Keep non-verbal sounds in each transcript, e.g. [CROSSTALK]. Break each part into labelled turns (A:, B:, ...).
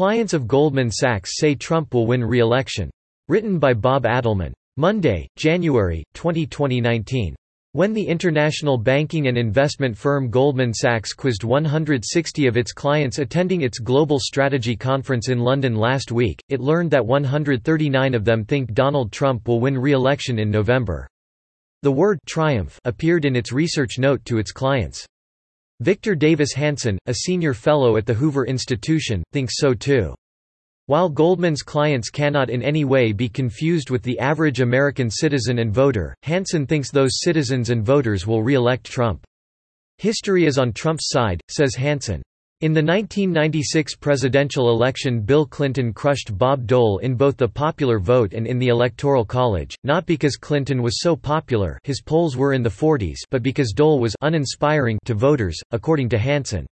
A: Clients of Goldman Sachs say Trump will win re-election. Written by Bob Adelmann. Monday, January, 20, 2019. When the international banking and investment firm Goldman Sachs quizzed 160 of its clients attending its Global Strategy Conference in London last week, it learned that 139 of them think Donald Trump will win re-election in November. The word triumph appeared in its research note to its clients. Victor Davis Hanson, a senior fellow at the Hoover Institution, thinks so too. While Goldman's clients cannot in any way be confused with the average American citizen and voter, Hanson thinks those citizens and voters will re-elect Trump. History is on Trump's side, says Hanson. In the 1996 presidential election Bill Clinton crushed Bob Dole in both the popular vote and in the Electoral College, not because Clinton was so popular his polls were in the 40s but because Dole was uninspiring to voters, according to Hanson.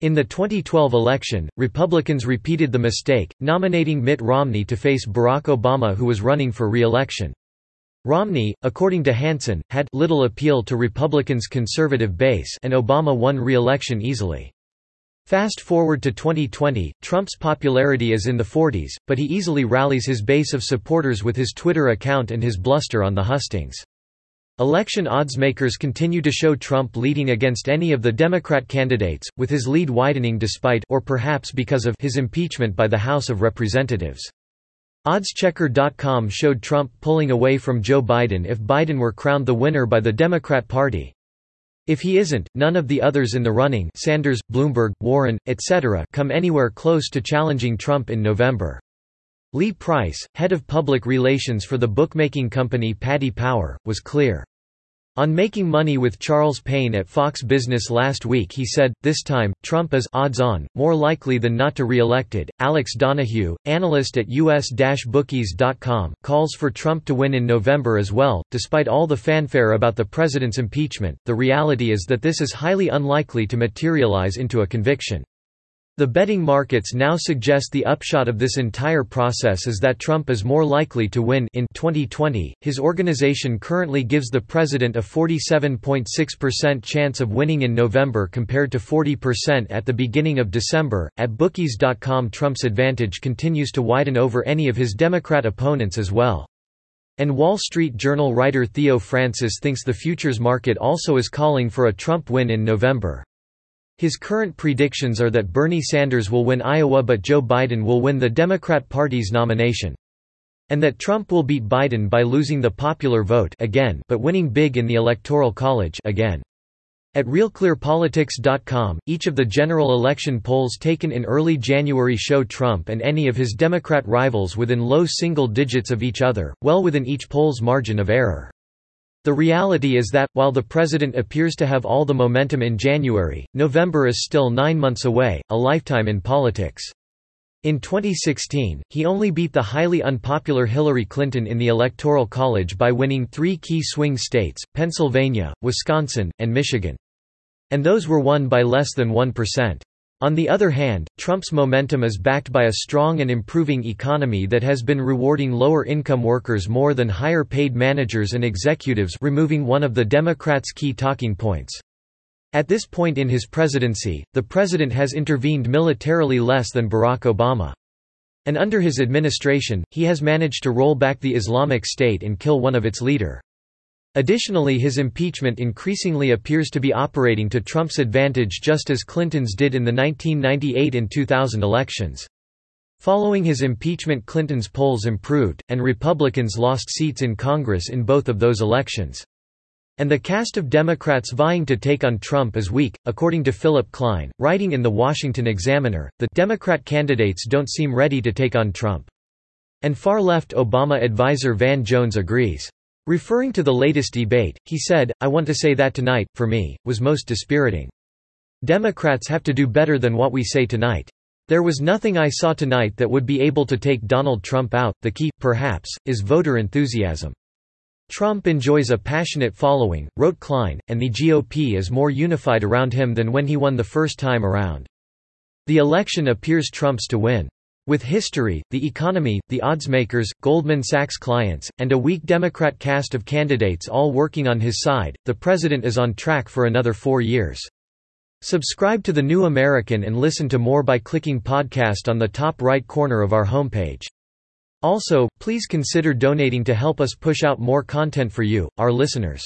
A: In the 2012 election, Republicans repeated the mistake, nominating Mitt Romney to face Barack Obama who was running for re-election. Romney, according to Hanson, had little appeal to Republicans' conservative base and Obama won re-election easily. Fast forward to 2020, Trump's popularity is in the 40s, but he easily rallies his base of supporters with his Twitter account and his bluster on the hustings. Election oddsmakers continue to show Trump leading against any of the Democrat candidates, with his lead widening despite or perhaps because of his impeachment by the House of Representatives. Oddschecker.com showed Trump pulling away from Joe Biden if Biden were crowned the winner by the Democrat Party. If he isn't, none of the others in the running [LAUGHS] Sanders, Bloomberg, Warren, etc. come anywhere close to challenging Trump in November. Lee Price, head of public relations for the bookmaking company Paddy Power, was clear. On Making Money with Charles Payne at Fox Business last week he said, this time, Trump is odds on, more likely than not to re-elected. Alex Donahue, analyst at us-bookies.com, calls for Trump to win in November as well. Despite all the fanfare about the president's impeachment, the reality is that this is highly unlikely to materialize into a conviction. The betting markets now suggest the upshot of this entire process is that Trump is more likely to win in 2020. His organization currently gives the president a 47.6% chance of winning in November compared to 40% at the beginning of December. At bookies.com, Trump's advantage continues to widen over any of his Democrat opponents as well. And Wall Street Journal writer Theo Francis thinks the futures market also is calling for a Trump win in November. His current predictions are that Bernie Sanders will win Iowa but Joe Biden will win the Democrat Party's nomination. And that Trump will beat Biden by losing the popular vote again but winning big in the Electoral College again. At RealClearPolitics.com, each of the general election polls taken in early January show Trump and any of his Democrat rivals within low single digits of each other, well within each poll's margin of error. The reality is that, while the president appears to have all the momentum in January, November is still nine months away, a lifetime in politics. In 2016, he only beat the highly unpopular Hillary Clinton in the Electoral College by winning three key swing states, Pennsylvania, Wisconsin, and Michigan. And those were won by less than 1%. On the other hand, Trump's momentum is backed by a strong and improving economy that has been rewarding lower-income workers more than higher-paid managers and executives removing one of the Democrats' key talking points. At this point in his presidency, the president has intervened militarily less than Barack Obama. And under his administration, he has managed to roll back the Islamic State and kill one of its leader. Additionally his impeachment increasingly appears to be operating to Trump's advantage just as Clinton's did in the 1998 and 2000 elections. Following his impeachment Clinton's polls improved, and Republicans lost seats in Congress in both of those elections. And the cast of Democrats vying to take on Trump is weak, according to Philip Klein, writing in The Washington Examiner, the Democrat candidates don't seem ready to take on Trump. And far-left Obama advisor Van Jones agrees. Referring to the latest debate, he said, I want to say that tonight, for me, was most dispiriting. Democrats have to do better than what we say tonight. There was nothing I saw tonight that would be able to take Donald Trump out. The key, perhaps, is voter enthusiasm. Trump enjoys a passionate following, wrote Klein, and the GOP is more unified around him than when he won the first time around. The election appears Trump's to win. With history, the economy, the oddsmakers, Goldman Sachs clients, and a weak Democrat cast of candidates all working on his side, the president is on track for another four years. Subscribe to The New American and listen to more by clicking podcast on the top right corner of our homepage. Also, please consider donating to help us push out more content for you, our listeners.